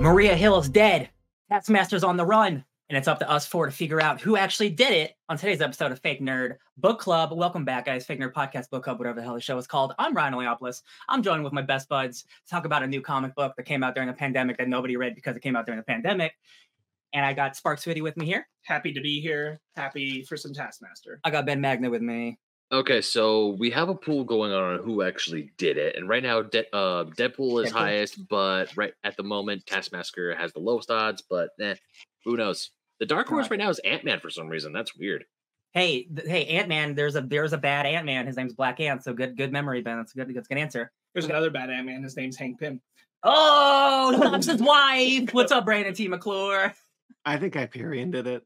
Maria Hill is dead. Taskmaster's on the run. And it's up to us four to figure out who actually did it on today's episode of Fake Nerd Book Club. Welcome back, guys. Fake Nerd Podcast Book Club, whatever the hell the show is called. I'm Ryan Leopoulos. I'm joined with my best buds to talk about a new comic book that came out during the pandemic that nobody read because it came out during the pandemic. And I got Sparks Witty with me here. Happy to be here. Happy for some Taskmaster. I got Ben Magna with me. Okay, so we have a pool going on on who actually did it, and right now, De- uh, Deadpool is Deadpool. highest, but right at the moment, Taskmaster has the lowest odds. But eh, who knows? The dark horse Right. right now is Ant Man for some reason. That's weird. Hey, th- hey, Ant Man. There's a there's a bad Ant Man. His name's Black Ant. So good good memory, Ben. That's a good that's a good answer. There's another bad Ant Man. His name's Hank Pym. Oh, Thompson's wife. What's up, Brandon T. McClure? I think Hyperion did it.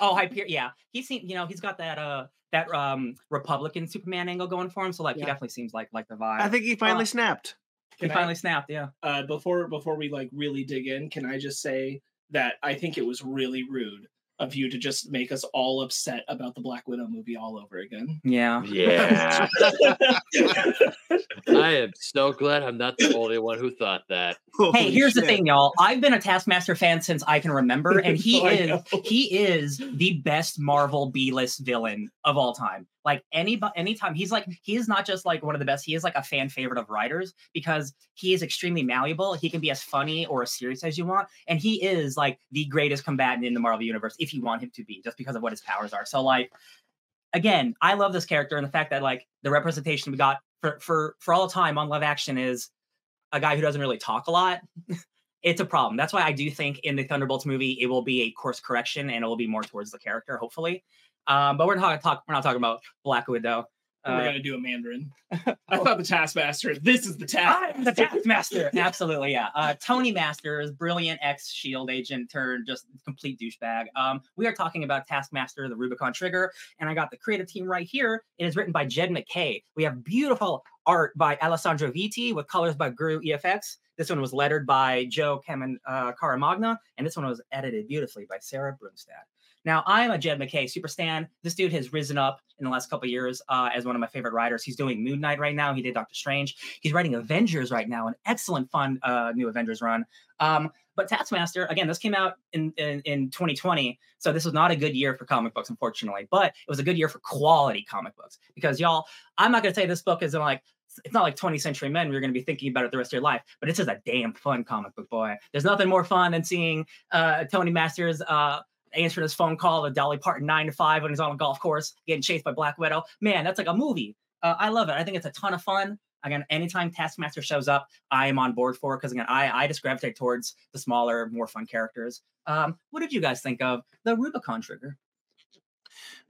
Oh, Hyperion. Yeah, he seems. You know, he's got that uh that um Republican Superman angle going for him. So like, he definitely seems like like the vibe. I think he finally Uh, snapped. he Can I- finally snapped. Yeah. Uh, before before we like really dig in, can I just say that I think it was really rude of you to just make us all upset about the Black Widow movie all over again. Yeah. Yeah, I am so glad I'm not the only one who thought that. Hey, Holy here's the thing, y'all. I've been a Taskmaster fan since I can remember, and he oh, I is he is the best Marvel B-list villain of all time. Like any anytime he's like he is not just like one of the best. He is like a fan favorite of writers because he is extremely malleable. He can be as funny or as serious as you want, and he is like the greatest combatant in the Marvel universe if you want him to be, just because of what his powers are. So like again, I love this character and the fact that like the representation we got for for for all time on Love Action is a guy who doesn't really talk a lot. it's a problem. That's why I do think in the Thunderbolts movie it will be a course correction and it will be more towards the character, hopefully. Um, but we're not talk. We're not talking about Black Widow. We're Uh, gonna do a Mandarin. I thought the Taskmaster. This is the Task. I'm the Taskmaster. Taskmaster. Absolutely, yeah. Uh, Tony Masters, brilliant ex Shield agent turned just complete douchebag. Um, we are talking about Taskmaster, the Rubicon Trigger, and I got the creative team right here. It is written by Jed MacKay. We have beautiful art by Alessandro Vitti with colors by Guru EFX. This one was lettered by Joe Kamen uh, Caramagna, and this one was edited beautifully by Sarah Brunstad. Now, I'm a Jed MacKay super stan. This dude has risen up in the last couple of years uh, as one of my favorite writers. He's doing Moon Knight right now. He did Doctor Strange. He's writing Avengers right now, an excellent, fun uh, new Avengers run. Um, but Taskmaster, again, this came out in, in in 2020, so this was not a good year for comic books, unfortunately. But it was a good year for quality comic books because y'all, I'm not gonna say this book isn't like it's not like 20th Century Men. You're gonna be thinking about it the rest of your life, but it's just a damn fun comic book, boy. There's nothing more fun than seeing uh, Tony Masters. Uh, answering his phone call to Dolly Parton nine to five when he's on a golf course getting chased by Black Widow. Man, that's like a movie. Uh, I love it. I think it's a ton of fun. Again, anytime Taskmaster shows up, I am on board for because again, I I just gravitate towards the smaller, more fun characters. Um, what did you guys think of the Rubicon Trigger?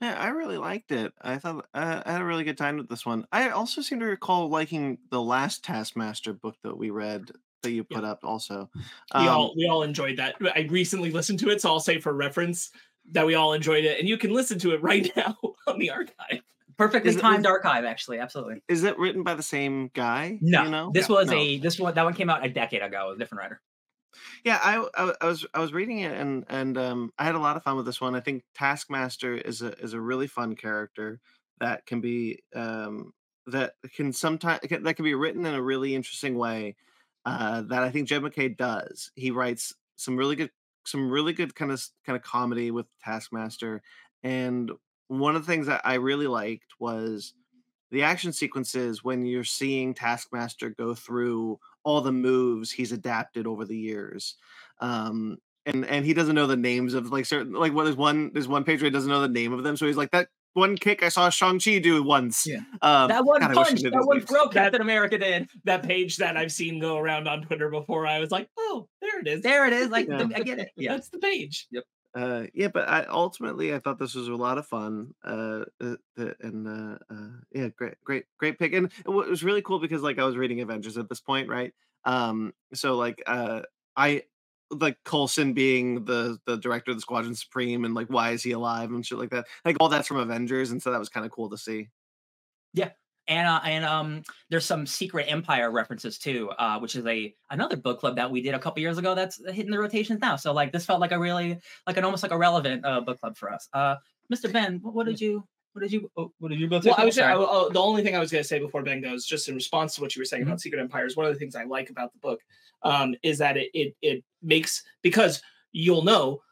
Yeah, I really liked it. I thought uh, I had a really good time with this one. I also seem to recall liking the last Taskmaster book that we read that you put up. Also, We Um, all we all enjoyed that. I recently listened to it, so I'll say for reference that we all enjoyed it, and you can listen to it right now on the archive. Perfectly Is it- timed archive, actually, absolutely. is it written by the same guy? No, you know? this No, was no. a this one that one came out a decade ago. A different writer. Yeah, I, I I was I was reading it and and um I had a lot of fun with this one. I think Taskmaster is a is a really fun character that can be um that can sometimes that can be written in a really interesting way uh that I think Jed MacKay does. He writes some really good some really good kind of kind of comedy with Taskmaster and one of the things that I really liked was the action sequences when you're seeing Taskmaster go through all the moves he's adapted over the years. Um, and and he doesn't know the names of like certain like what there's one there's one page where he doesn't know the name of them. So he's like that one kick I saw Shang Chi do once. Yeah. Um, that one God, I wish I punch, that one names. throw Captain America did. That page that I've seen go around on Twitter before, I was like, oh, there it is. There it is. Like Yeah. I get it. Yeah. That's the page. Uh, yeah, but I ultimately I thought this was a lot of fun. Uh, uh, the- and uh, uh, yeah, great, great, great pick. And it wa- it was really cool because like I was reading Avengers at this point, right? Um, so like uh, I like Coulson being the the director of the Squadron Supreme and like why is he alive and shit like that. Like all that's from Avengers, and so that was kind of cool to see. Yeah, and uh, and um, there's some Secret Empire references too, uh, which is a another book club that we did a couple years ago that's hitting the rotations now. So like this felt like a really like an almost like a relevant uh, book club for us. Uh, Mr. Ben, what, what did you What did you? oh, What did you both Well, I was I, oh, the only thing I was going to say before Ben goes, just in response to what you were saying Mm-hmm. about Secret Empires. One of the things I like about the book um, is that it, it it makes because you'll know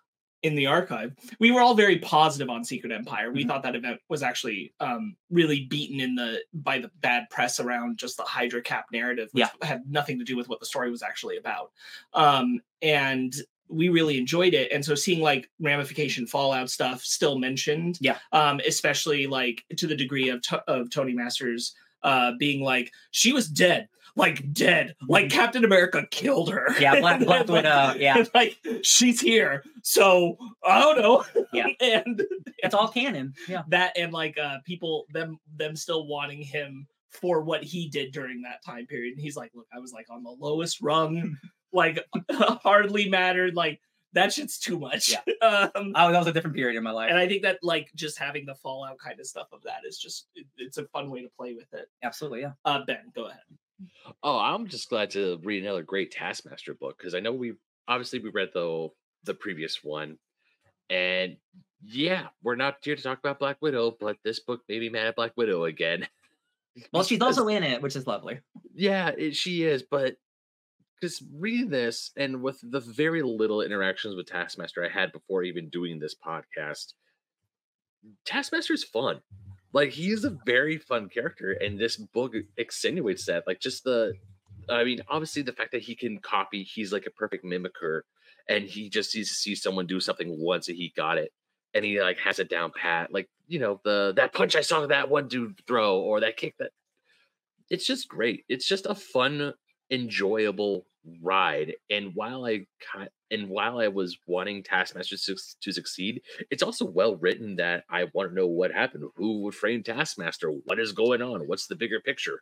in the archive we were all very positive on Secret Empire. We Mhm. thought that event was actually um, really beaten in the by the bad press around just the Hydra Cap narrative, which had nothing to do with what the story was actually about. Um, and we really enjoyed it and so seeing like ramification fallout stuff still mentioned Yeah. um especially like to the degree of to- of tony masters uh being like she was dead like dead like captain america killed her Mm-hmm. Yeah, Black- Black And, like- Widow, yeah. like she's here so i don't know Yeah. and It's all canon. Yeah. that and like uh people them them still wanting him for what he did during that time period and he's like look i was like on the lowest rung like hardly mattered like that shit's too much um Oh, that was a different period in my life. and i think that like just having the fallout kind of stuff of that is just it- it's a fun way to play with it Absolutely. Yeah. uh ben go ahead Oh, I'm just glad to read another great Taskmaster book because I know we obviously we read the the previous one, and yeah, we're not here to talk about Black Widow, but this book made me mad at Black Widow again. Well, she's Because- also in it, which is lovely. yeah, it, she is, but because reading this and with the very little interactions with Taskmaster I had before even doing this podcast, Taskmaster is fun. Like he is a very fun character, and this book extenuates that. Like just the, I mean, obviously the fact that he can copy, he's like a perfect mimicker, and he just sees sees someone do something once and he got it, and he like has it down pat. Like you know the that punch I saw that one dude throw or that kick that. It's just great. It's just a fun, enjoyable ride. And while I and while I was wanting Taskmaster to, to succeed, it's also well written that I want to know what happened. Who would frame Taskmaster? What is going on? What's the bigger picture?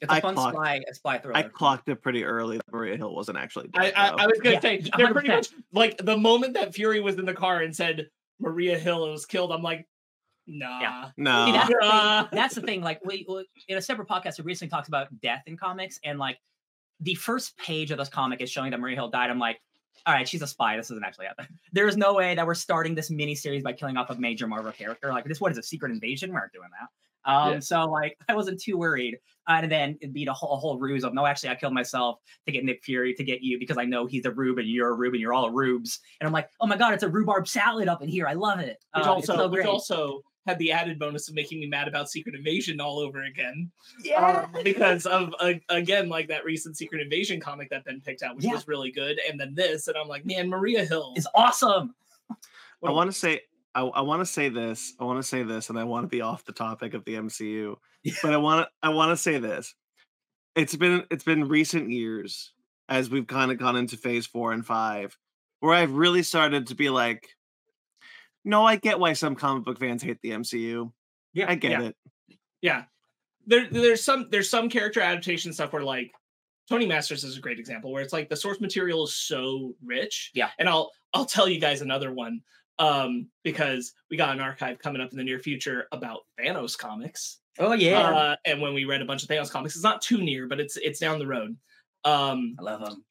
It's a I fun clocked- spy, a spy thriller. I clocked it pretty early that Maria Hill wasn't actually i dead. i, though. I was gonna Yeah, say they're pretty 100%. much like the moment that fury was in the car and said maria hill was killed i'm like nah no. See, that's, the Uh. thing, that's the thing. Like, we, we- in a separate podcast, we recently talked about death in comics, and like the first page of this comic is showing that Maria Hill died. I'm like, all right, she's a spy. This doesn't actually happen. There is no way that we're starting this mini series by killing off a major Marvel character. Like, this what is a secret invasion? We aren't doing that. Um, Yeah. so like, I wasn't too worried. And then it'd be a whole, a whole ruse of no, actually, I killed myself to get Nick Fury to get you because I know he's a Rube and you're a Rube and you're all a Rubes. And I'm like, oh my god, it's a rhubarb salad up in here. I love it. which Uh, also so which also had the added bonus of making me mad about secret invasion all over again yeah. um, because of uh, again like that recent secret invasion comic that ben picked out which Yeah. was really good and then this and i'm like man maria hill is awesome. I want to say I, I want to say this. I want to say this, and I want to be off the topic of the MCU, but I want to I want to say this. It's been it's been recent years as we've kind of gone into phase four and five, where I've really started to be like, no, I get why some comic book fans hate the MCU. Yeah, I get yeah. it. yeah there there's some there's some character adaptation stuff where like Tony Masters is a great example where it's like the source material is so rich. Yeah. And I'll I'll tell you guys another one um because we got an archive coming up in the near future about Thanos comics. Oh yeah, Uh and when we read a bunch of Thanos comics, it's not too near, but it's it's down the road. Um I love him.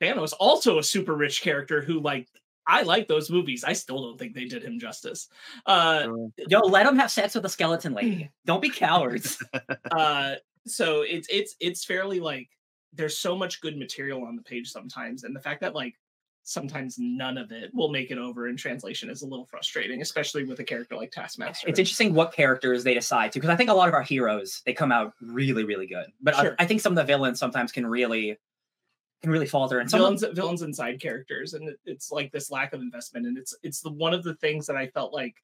Thanos also a super rich character who like I like those movies. I still don't think they did him justice. Uh So, Yo, let him have sex with a skeleton lady. Don't be cowards. uh so it's it's it's fairly like there's so much good material on the page sometimes and the fact that like sometimes none of it will make it over in translation is a little frustrating especially with a character like taskmaster it's interesting what characters they decide to because I think a lot of our heroes they come out really really good, but Sure. I, I think some of the villains sometimes can really can really falter. And villains of, villains and side characters and it- it's like this lack of investment and it's it's the one of the things that i felt like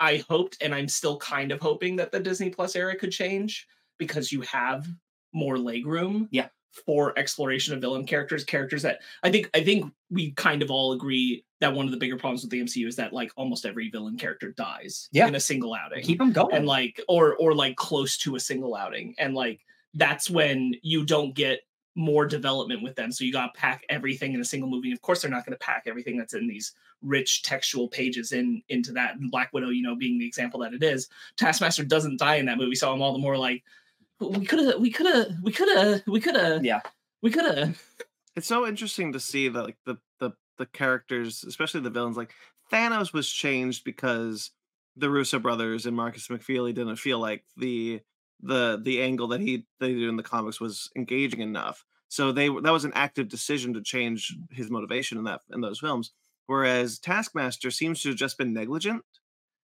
i hoped and i'm still kind of hoping that the disney plus era could change because you have more leg room Yeah. for exploration of villain characters characters that i think i think we kind of all agree that one of the bigger problems with the mcu is that like almost every villain character dies Yeah. in a single outing keep them going. and like or or like close to a single outing and like that's when you don't get more development with them. So you got to pack everything in a single movie. Of course they're not going to pack everything that's in these rich textual pages in into that and black widow you know being the example that it is. Taskmaster doesn't die in that movie so i'm all the more like we could have we could have we could have we could have Yeah. we could have it's so interesting to see that like the the the characters, especially the villains, like Thanos was changed because the Russo brothers and Markus McFeely didn't feel like the the the angle that he they did in the comics was engaging enough. So they that was an active decision to change his motivation in that in those films. Whereas Taskmaster seems to have just been negligent.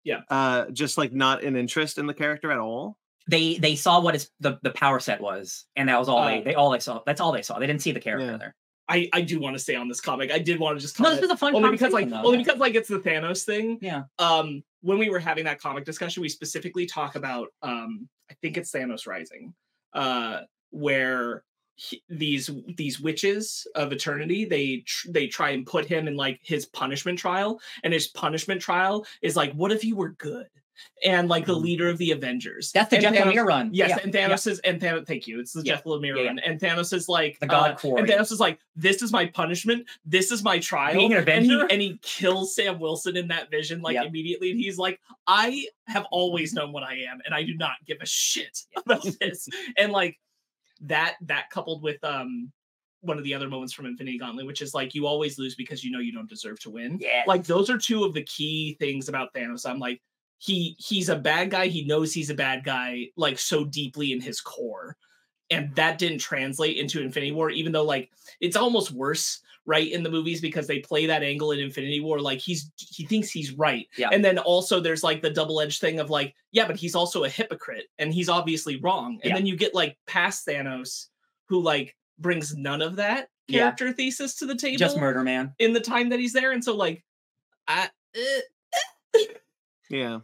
Yeah. Uh just like not an interest in the character at all. They they saw what his the, the power set was, and that was all they Uh, they all they saw. That's all they saw. They didn't see the character Yeah. there. I, I do want to stay on this comic. I did want to just No, comment this was a fun only because like though. only because like it's the Thanos thing. Yeah. Um, when we were having that comic discussion, we specifically talk about um, I think it's Thanos Rising, uh, where he, these these witches of eternity they tr- they try and put him in like his punishment trial, and his punishment trial is like, what if you were good? And like the Mhm. leader of the Avengers. That's the And Jeff Thanos- Lemire run. Yes, Yeah, and yeah. Thanos is and Thanos. Thank you. It's the Yeah, Jeff Lemire yeah, yeah. run, and Thanos is like The God uh, Quarry. and Thanos is like, "This is my punishment. This is my trial." Being an and, he, Avenger? and he kills Sam Wilson in that vision, like Yep. immediately. And he's like, "I have always known what I am, and I do not give a shit about this." and like that, that coupled with um one of the other moments from Infinity Gauntlet, which is like, you always lose because you know you don't deserve to win Yeah. like those are two of the key things about Thanos. I'm like he he's a bad guy. He knows he's a bad guy like so deeply in his core. And that didn't translate into Infinity War even though like it's almost worse right in the movies because they play that angle in Infinity War like he's he thinks he's right. Yeah. And then also there's like the double-edged thing of like yeah, but he's also a hypocrite and he's obviously wrong. And Yeah. then you get like past Thanos who like brings none of that Yeah. character thesis to the table Just murder man. in the time that he's there and so like I eh, Yeah.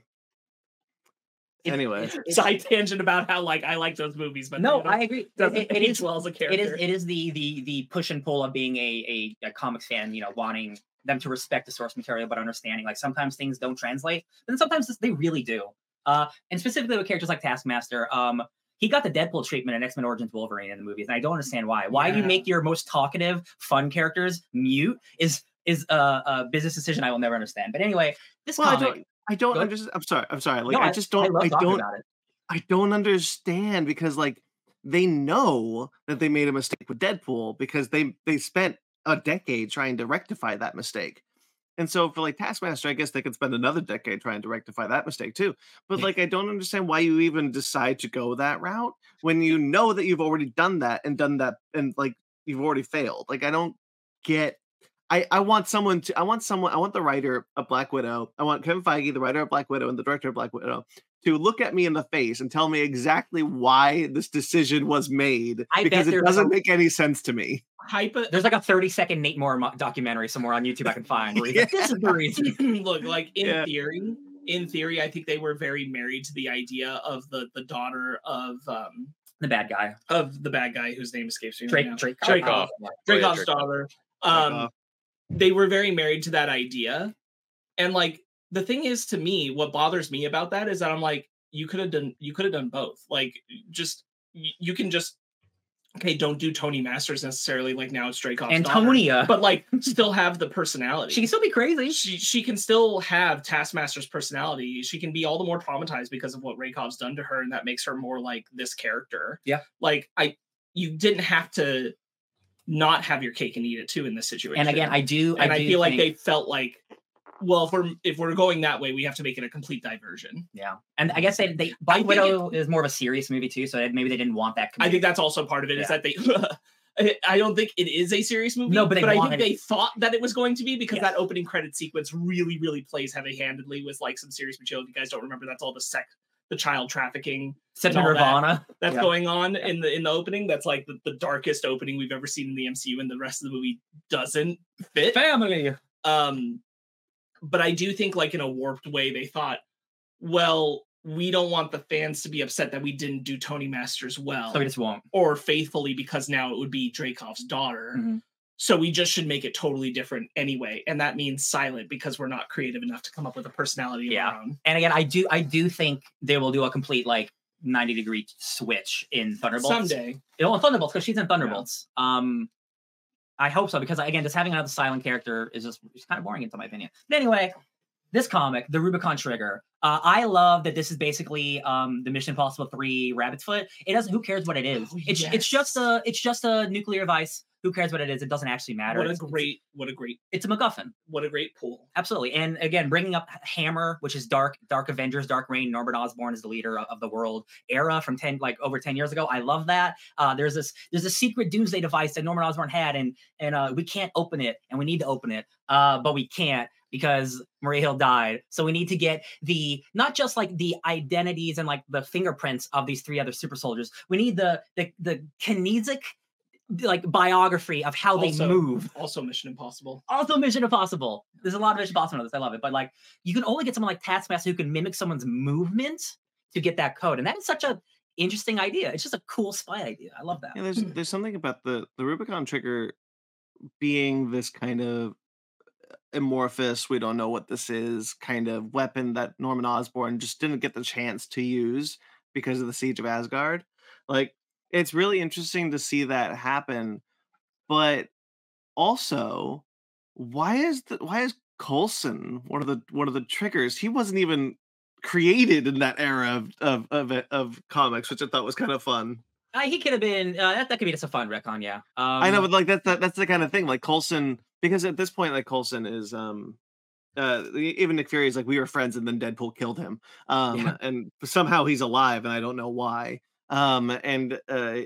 It- Anyway. side tangent about how like I like those movies, but no, I agree. It, doesn't it- it age is well as a character. is it is the the the push and pull of being a, a a comics fan you know wanting them to respect the source material but understanding like sometimes things don't translate and sometimes they really do uh and specifically with characters like taskmaster um he got the deadpool treatment in x-men origins wolverine in the movies and i don't understand why why do you make your most talkative fun characters mute is is a, a business decision i will never understand but anyway this Well, comic I don't Go understand. I'm sorry. I'm sorry. Like no, I just don't love I, don't I don't understand because like they know that they made a mistake with Deadpool because they they spent a decade trying to rectify that mistake. And so for like Taskmaster, I guess they could spend another decade trying to rectify that mistake too. But like I don't understand why you even decide to go that route when you know that you've already done that and done that and like you've already failed. Like I don't get I, I want someone to I want someone I want the writer of Black Widow. I want Kevin Feige, the writer of Black Widow and the director of Black Widow, to look at me in the face and tell me exactly why this decision was made I bet because it doesn't make any sense to me. Hypo there's like a 30 second nate moore documentary somewhere on youtube i can find where he's like, this is the reason look like in Yeah. theory. In theory, I think they were very married to the idea of the the daughter of um the bad guy of the bad guy whose name escapes me. right Drake now. Drake Dreykov. Yeah. Dreykov's Dreykov. daughter. Um, Dreykov. They were very married to that idea, and like the thing is, to me, what bothers me about that is that I'm like, you could have done, you could have done both. Like, just you can just okay, don't do Tony Masters necessarily. Like now it's daughter, Antonia. but like still have the personality. she can still be crazy. she she can still have Taskmaster's personality. She can be all the more traumatized because of what Raykov's done to her, and that makes her more like this character. Yeah. Like I, you didn't have to not have your cake and eat it too in this situation. And again, I do. and I, do feel like they felt like, well, if we're if we're going that way, we have to make it a complete diversion. Yeah, and I guess they, they Black think Widow is more of a serious movie too, so maybe they didn't want that. I think that's also part of it is Yeah. that they. I- I don't think it is a serious movie. No, but they I think they thought that it was going to be because Yes. that opening credit sequence really, really plays heavy-handedly with like some serious material. If you guys don't remember, that's all the sex, the child trafficking for all that. Nirvana. that's Yeah. going on Yeah. in the in the opening. That's like the, the darkest opening we've ever seen in the MCU, and the rest of the movie doesn't fit. Family. Um, but I do think, like in a warped way, they thought, well, we don't want the fans to be upset that we didn't do Tony Masters well So we just won't. or faithfully because now it would be Dreykov's daughter. Mhm. So we just should make it totally different anyway, and that means silent because we're not creative enough to come up with a personality of Yeah. our own. And again, I do I do think they will do a complete like 90 degree switch in Thunderbolts. Someday, Oh, in Thunderbolts because she's in Thunderbolts. Um, I hope so because again, just having another silent character is just it's kind of boring, into my opinion. But anyway, this comic, the Rubicon Trigger. Uh, I love that this is basically um, the Mission Impossible Three Rabbit's Foot. It doesn't. Who cares what it is? Oh, it's it's just a it's just a nuclear device Who cares what it is? It doesn't actually matter. What a It's- it's- great, what a great, It's a MacGuffin. what a great pool. Absolutely. And again, bringing up Hammer, which is Dark, Dark Avengers, Dark Reign, Norbert Osborn is the leader of, of the world era from 10, like over 10 years ago. I love that. Uh, there's this, there's a secret doomsday device that Norman Osborn had, and and uh, we can't open it, and we need to open it, uh, but we can't because Maria Hill died. So we need to get the not just like the identities and like the fingerprints of these three other super soldiers. We need the the the kinesic like biography of how they move Also, Mission Impossible. also Mission Impossible. There's a lot of Mission Impossible in this. I love it. But like you can only get someone like Taskmaster who can mimic someone's movement to get that code. And that is such a interesting idea. It's just a cool spy idea. I love that. Yeah, there's there's something about the the Rubicon trigger being this kind of uh, amorphous, we don't know what this is, kind of weapon that Norman Osborn just didn't get the chance to use because of the siege of Asgard. Like it's really interesting to see that happen, but also why is the why is Coulson one of the one of the triggers? He wasn't even created in that era of of of, of comics, which I thought was kind of fun. Uh, he could have been uh, that, that could be just a fun retcon, yeah. Um, I know, but like that's that, that's the kind of thing. Like Coulson, because at this point, like Coulson is um uh even Nick Fury is like we were friends and then Deadpool killed him. Um Yeah. and somehow he's alive and I don't know why. Um and uh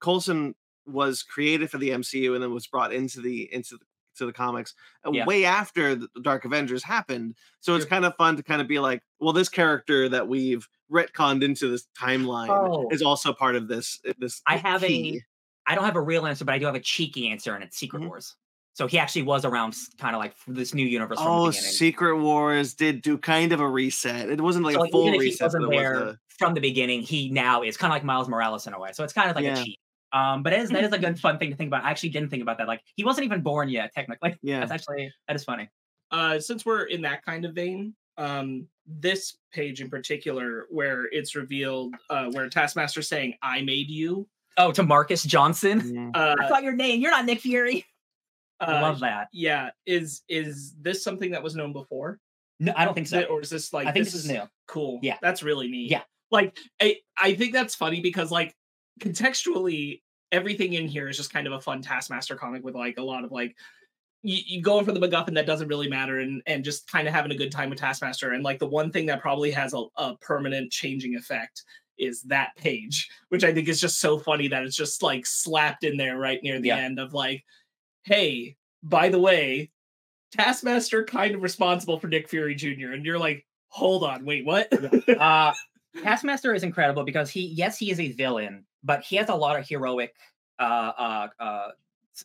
Coulson was created for the MCU and then was brought into the into the to the comics uh, Yeah. way after the Dark Avengers happened. So it's Sure. kind of fun to kind of be like, well, this character that we've retconned into this timeline Oh. is also part of this this I have key. a I don't have a real answer, but I do have a cheeky answer, and it's Secret Mhm. Wars. So he actually was around kind of like this new universe from Oh, the. Secret Wars did do kind of a reset. It wasn't like so a full even if he reset, wasn't but it there was a, from the beginning, he now is kind of like Miles Morales in a way. So it's kind of like Yeah. a cheat. Um, but it is, that is a good fun thing to think about. I actually didn't think about that. Like he wasn't even born yet, technically. yeah. That's actually that is funny. uh since we're in that kind of vein um this page in particular where it's revealed uh where taskmaster's saying i made you Oh, to Marcus Johnson. Mm. uh, I thought your name. You're not Nick Fury. I uh love that. yeah is is this something that was known before No, I don't think so. Or is this like I think this is new. cool Yeah. that's really neat Yeah. like i i think that's funny because like contextually everything in here is just kind of a fun taskmaster comic with like a lot of like you, you going for the MacGuffin that doesn't really matter and and just kind of having a good time with Taskmaster. And like the one thing that probably has a, a permanent changing effect is that page, which I think is just so funny that it's just like slapped in there right near the Yeah. end of like, hey, by the way, Taskmaster kind of responsible for Nick Fury Jr. And you're like, hold on, wait, what? uh Taskmaster is incredible because he yes he is a villain, but he has a lot of heroic uh uh uh,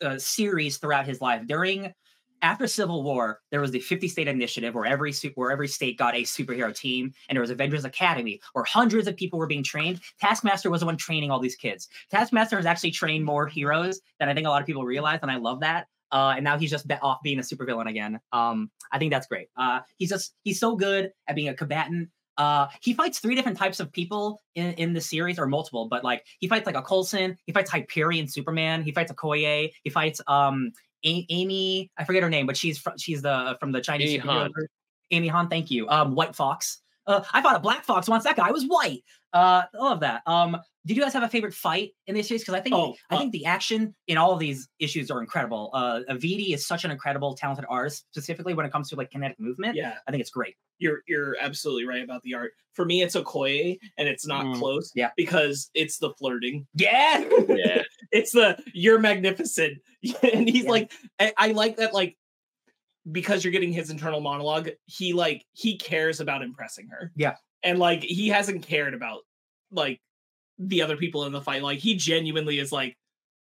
uh series throughout his life. During after Civil War, there was the 50 state initiative where every where every state got a superhero team, and there was Avengers Academy where hundreds of people were being trained. Taskmaster was the one training all these kids. Taskmaster has actually trained more heroes than I think a lot of people realize, and I love that. Uh, and now he's just off being a supervillain again. Um, I think that's great. Uh, he's just he's so good at being a combatant. Uh, he fights three different types of people in, in the series, or multiple, but like he fights like a Coulson, he fights Hyperion Superman, he fights Okoye, he fights um A- Amy, I forget her name, but she's from she's the from the Chinese Amy superhero Han. Amy Han, thank you. Um, White Fox. Uh, I fought a Black Fox once. That guy was white. Uh, I love that. Um, did you guys have a favorite fight in this series? Because I think Oh, I uh, think the action in all of these issues are incredible. Uh, Vitti is such an incredible, talented artist, specifically when it comes to like kinetic movement. yeah, I think it's great. you're you're absolutely right about the art. For me, it's Okoye, and it's not Mm. close. Yeah. because it's the flirting. Yeah. Yeah. It's the you're magnificent and he's Yeah. like I, I like that like because you're getting his internal monologue he like he cares about impressing her Yeah. and like he hasn't cared about like the other people in the fight like he genuinely is like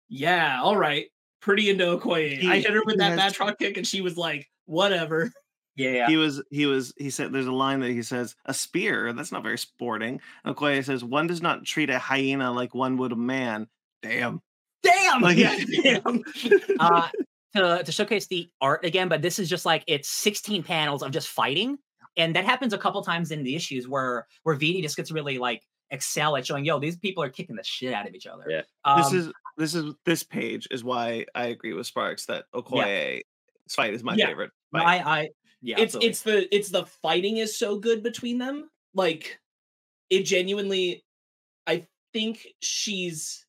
yeah all right pretty into Okoye. i hit her with that has- batroc kick and she was like whatever Yeah. He was he was he said there's a line that he says a spear that's not very sporting. And Okoye says one does not treat a hyena like one would a man. Damn. Damn. Like, yeah damn. uh, to, to showcase the art again, but this is just like it's 16 panels of just fighting, and that happens a couple times in the issues where where Vitti just gets really like excel at showing, yo, these people are kicking the shit out of each other. Yeah. Um, this is this is this page is why I agree with Sparks that Okoye's fight is my Yeah. favorite. no, fight. I, I, yeah, it's absolutely. it's the it's the fighting is so good between them like it genuinely i think she's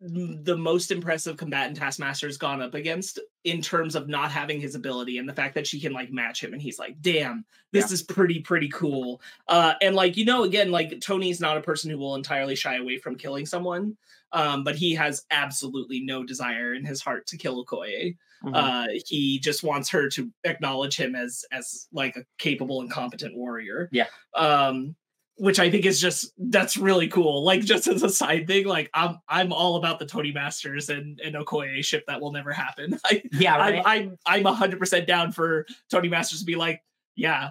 the most impressive combatant Taskmaster's gone up against in terms of not having his ability and the fact that she can like match him and he's like, damn, this is pretty, pretty cool. Uh and like, you know, again, like Tony's not a person who will entirely shy away from killing someone. Um, but he has absolutely no desire in his heart to kill Okoye. Mhm. Uh he just wants her to acknowledge him as as like a capable and competent warrior. Yeah. Um which I think is just that's really cool. Like just as a side thing, like I'm I'm all about the Tony Masters and and Okoye ship that will never happen. I Yeah, right. I'm I'm I'm hundred percent down for Tony Masters to be like, yeah,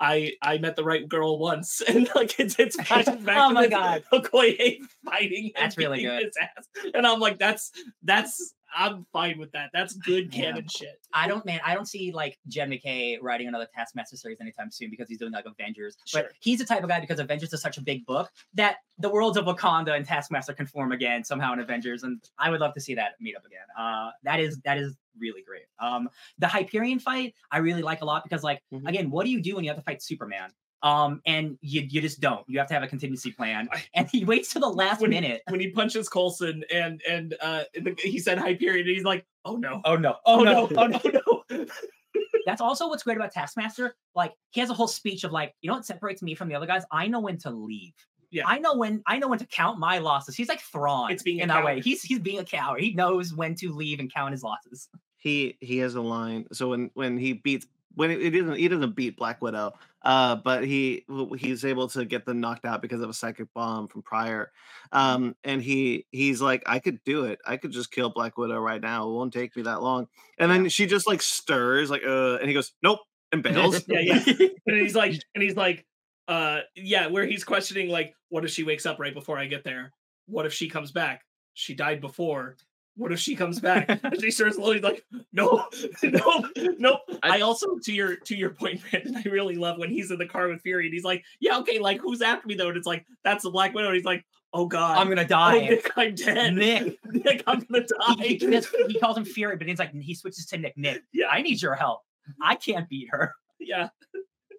I I met the right girl once, and like it's it's flashes back Oh to my God. Okoye fighting. That's really good. His ass. And I'm like, that's that's I'm fine with that. That's good Yeah. canon shit. I don't, man. I don't see like Jed MacKay writing another Taskmaster series anytime soon because he's doing like Avengers. Sure. But he's the type of guy because Avengers is such a big book that the worlds of Wakanda and Taskmaster can form again somehow in Avengers, and I would love to see that meet up again. Uh, that is that is really great. Um, the Hyperion fight I really like a lot because like Mhm. again, what do you do when you have to fight Superman? Um, and you you just don't. You have to have a contingency plan, and he waits to the last When he- minute. When he punches Coulson and and uh he said Hyperion, and he's like, oh no. Oh no! Oh no! Oh no! no. That's also what's great about Taskmaster. Like he has a whole speech of like, you know what separates me from the other guys? I know when to leave. Yeah. I know when I know when to count my losses. He's like Thrawn It's being in that way. He's he's being a coward. He knows when to leave and count his losses. he he has a line. So when when he beats when it, it doesn't he doesn't beat Black Widow, uh, but he he's able to get them knocked out because of a psychic bomb from prior. Um, and he he's like, I could do it. I could just kill Black Widow right now. It won't take me that long. And then she just like stirs like uh, and he goes, nope, and bails. yeah, yeah. And he's like, and he's like, uh, yeah, where he's questioning, like, what if she wakes up right before I get there? What if she comes back? She died before. What if she comes back? and she starts slowly like, no, no, no. I, I- also to your to your point, Brandon, I really love when he's in the car with Fury and he's like, yeah, okay, like who's after me though? And it's like, that's the Black Widow. And he's like, oh god, I'm gonna oh, die. Nick, I'm dead. Nick. Nick, I'm gonna die. He, he, he calls him Fury, but he's like he switches to Nick. Nick, Yeah. I need your help. I can't beat her. yeah.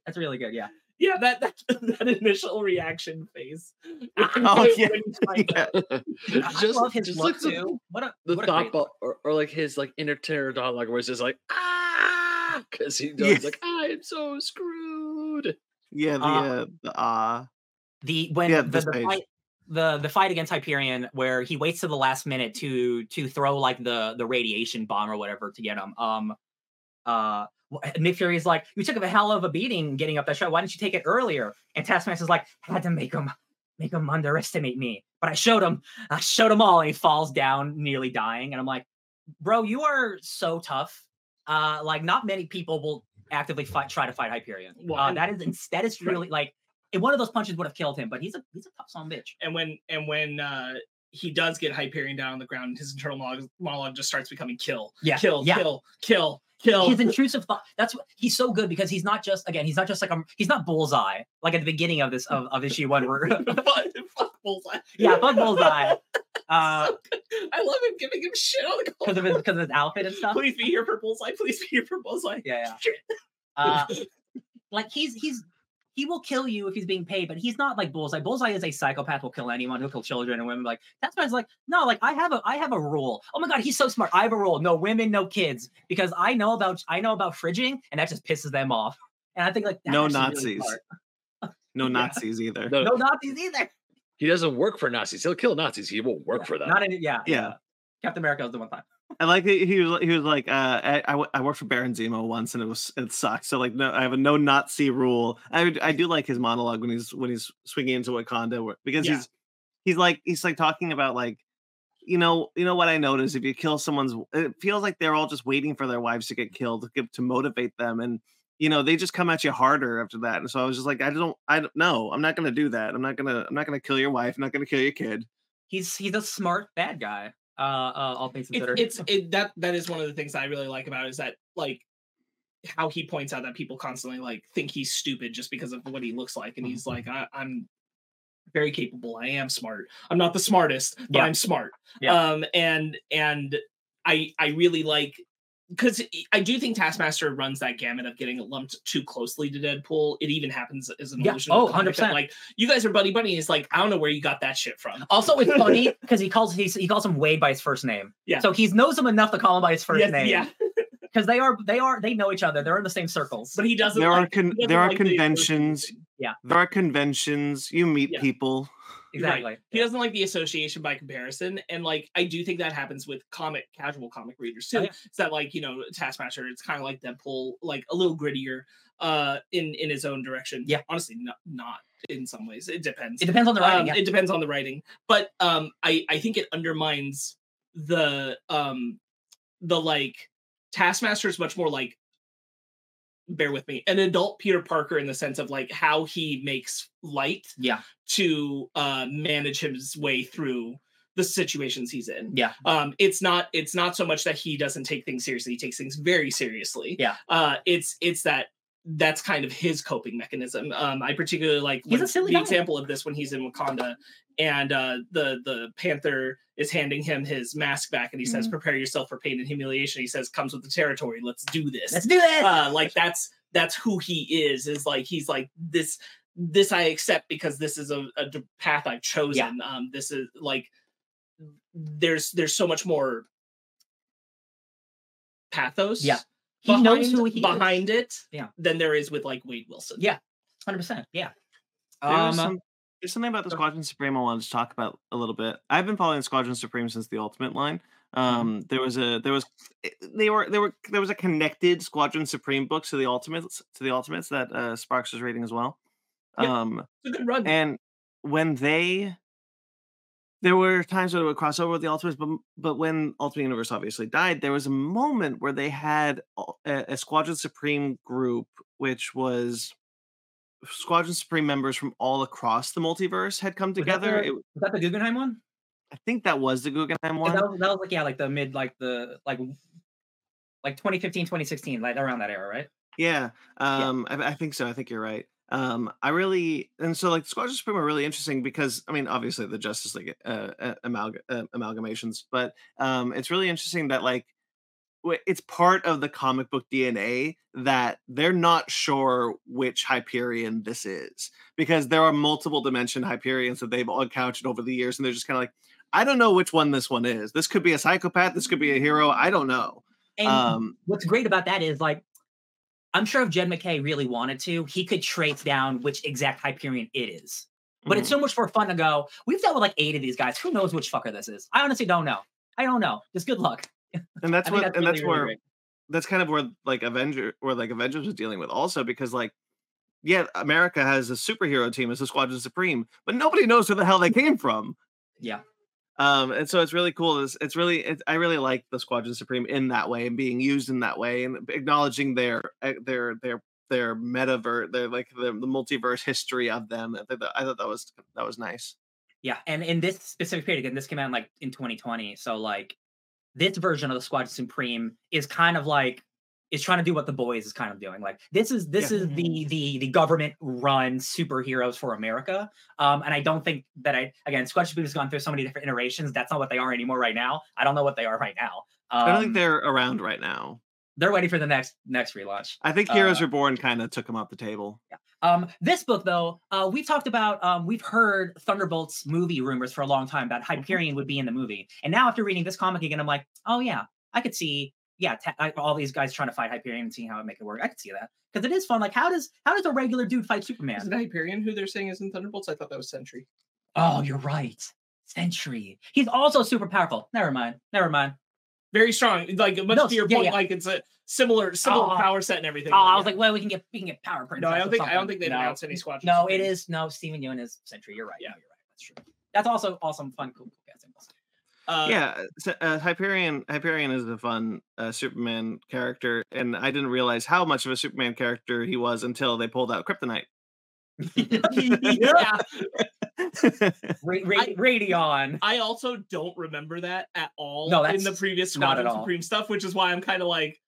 That's really good. Yeah. Yeah, that that, that initial reaction phase. Oh, yeah. When he's Yeah. I just love his just look like too. What a the what a thought great ball, or, or like his like inner terror dialogue where it's just like ah because he does Yes. like I am so screwed. Yeah, the Uh, uh, the ah. the when Yeah, the, the fight the the fight against Hyperion where he waits to the last minute to to throw like the the radiation bomb or whatever to get him. Um uh wh- Nick Fury is like, you took a hell of a beating getting up that shot. Why didn't you take it earlier? And Taskmaster's like, I had to make him make him underestimate me. But I showed him, I showed him all, and he falls down, nearly dying. And I'm like, bro, you are so tough. Uh, like not many people will actively fight, try to fight Hyperion. Well, Uh, that is that is really like and one of those punches would have killed him, but he's a he's a tough son of a bitch. and when and when uh he does get Hyperion down on the ground, his internal monologue, monologue just starts becoming kill, Yeah, kill, yeah. kill, kill, kill. His intrusive thought. That's what he's so good because he's not just again, he's not just like a he's not bullseye like at the beginning of this of, of issue one where fuck, fuck Bullseye. yeah, fuck bullseye. Uh I love him giving him shit on the because of his because of his outfit and stuff. Please be here for Bullseye. Please be here for Bullseye. Yeah, yeah. Uh like he's he's he will kill you if he's being paid, but he's not like Bullseye. Bullseye is a psychopath. Will kill anyone. He'll kill children and women. Like that's why it's like no, like I have a I have a rule. Oh my god, he's so smart. I have a rule: no women, no kids, because I know about I know about fridging, and that just pisses them off. And I think like that's No actually really Nazis. No Nazis either. No, no Nazis either. he doesn't work for Nazis. He'll kill Nazis. He won't work for them. Not any, yeah, Yeah. Captain America was the one time. I like that he was he was like uh, I worked for Baron Zemo once and it was it sucked. So like no, I have a no Nazi rule. I I do like his monologue when he's when he's swinging into Wakanda because Yeah. he's he's like he's like talking about like you know you know what I notice if you kill someone's it feels like they're all just waiting for their wives to get killed to give, to motivate them and you know they just come at you harder after that and so I was just like I don't I don't know I'm not gonna do that I'm not gonna I'm not gonna kill your wife I'm not gonna kill your kid He's he's a smart bad guy. Uh, uh all things It, considered. it's it that that is one of the things I really like about it is that like how he points out that people constantly like think he's stupid just because of what he looks like, and he's like, I, I'm very capable. I am smart. I'm not the smartest, but Yeah. I'm smart. Yeah. Um, and and I I really like because I do think Taskmaster runs that gamut of getting lumped too closely to Deadpool. It even happens as an Yeah. illusion. Oh, of Oh, the comic that, 100%. Like you guys are buddy buddy. It's like I don't know where you got that shit from. Also, it's funny because he calls he's, he calls him Wade by his first name. Yeah. So he knows him enough to call him by his first Yes, name. yeah, Because they are they are they know each other. They're in the same circles. but he doesn't. There are con- doesn't there are like the conventions. association. There are conventions. You meet Yeah. people. Exactly. He doesn't like the association by comparison, and like I do think that happens with comic casual comic readers too. Oh, yeah. It's that like you know Taskmaster, it's kind of like Deadpool, like a little grittier, uh, in in his own direction. Yeah. honestly, not not in some ways. It depends. It depends on the writing. Um, yeah. It depends on the writing, but um, I I think it undermines the um the like Taskmaster is much more like bear with me an adult Peter Parker in the sense of like how he makes light yeah. to uh manage his way through the situations he's in Yeah. um it's not it's not so much that he doesn't take things seriously he takes things very seriously Yeah. uh it's it's that that's kind of his coping mechanism um i particularly like He's a silly the guy. example of this when he's in wakanda and uh the the panther is handing him his mask back and he says Mhm. prepare yourself for pain and humiliation he says comes with the territory let's do this Let's do this. uh like that's that's who he is is like he's like this this i accept because this is a path i've chosen um this is like there's there's so much more pathos Yeah. he knows who he is. behind it Yeah. than there is with like wade wilson Yeah. Hundred percent. Yeah. There's, Um, some, there's something about the Squadron Supreme I wanted to talk about a little bit. I've been following Squadron Supreme since the Ultimate line. Mm-hmm. Um, there was a there was eh, they were they were there was a connected Squadron Supreme book to the Ultimates to the Ultimates that uh, Sparks was reading as well. Yep. Um, it's a good run and when they there were times where it would cross over with the ultimates but but when ultimate universe obviously died there was a moment where they had a, a squadron supreme group which was squadron supreme members from all across the multiverse had come that together the- Was that the Guggenheim one? i think that was the guggenheim one That was, that was like yeah, like the mid like the like like 2015, 2016, like around that era, right? Yeah, um, I, I think so. I think you're right. Um, I really and so like Squadron Supreme are really interesting because I mean, obviously the Justice League uh, amalg- uh, amalgamations, but um, it's really interesting that like it's part of the comic book DNA that they're not sure which Hyperion this is because there are multiple dimension Hyperions that they've all encountered over the years, and they're just kind of like, I don't know which one this one is. This could be a psychopath. This could be a hero. I don't know. And Um, what's great about that is like I'm sure if Jed MacKay really wanted to, he could trace down which exact Hyperion it is. But it's so much more fun to go. We've dealt with like eight of these guys. Who knows which fucker this is? I honestly don't know. I don't know. Just good luck. And that's what that's and really, that's where that's kind of where like Avenger or like Avengers was dealing with also because like yeah, America has a superhero team as the Squadron Supreme, but nobody knows where the hell they came from. Yeah. Um, and so it's really cool. It's, it's really it's, I really like the Squadron Supreme in that way and being used in that way and acknowledging their uh, their their their metaverse, their like the, the multiverse history of them. I thought that, I thought that was that was nice. Yeah, and in this specific period, again, this came out in, like in 2020. So like this version of the Squad Supreme is kind of like is trying to do what the boys is kind of doing. Like this is this Yeah. is the the the government run superheroes for America. Um, and I don't think that I again Squad Supreme has gone through so many different iterations. That's not what they are anymore right now. I don't know what they are right now. Um, I don't think they're around right now. They're waiting for the next next relaunch. I think Heroes uh, Reborn kind of took them off the table. Um, this book, though, uh, we've talked about, um, we've heard Thunderbolts movie rumors for a long time about Hyperion would be in the movie. And now, after reading this comic again, I'm like, oh, yeah, I could see, yeah, ta- I- all these guys trying to fight Hyperion and seeing how it make it work. I could see that because it is fun. Like, how does how does a regular dude fight Superman? is Superman? it hyperion who they're saying is in thunderbolts i thought that was sentry Oh, you're right, Sentry. He's also super powerful. Never mind. Never mind. Very strong like much No, to your yeah, point yeah. like it's a similar similar Oh. power set and everything Oh, I was yeah. like, well, we can get we can get Power Princess. no i don't think i don't think they've No. announced any squadron No, it Supremes. no Steven Yeun is Sentry. You're right. Yeah. Yeah, you're right. That's true. That's also awesome, fun, cool, cool casting. uh, yeah, so, uh, Hyperion. Hyperion is a fun uh, Superman character, and I didn't realize how much of a Superman character he was until they pulled out Kryptonite. yeah Ra- ra- Radion. I also don't remember that at all No, in the that's previous not at Squadron all. Supreme stuff, which is why I'm kind of like,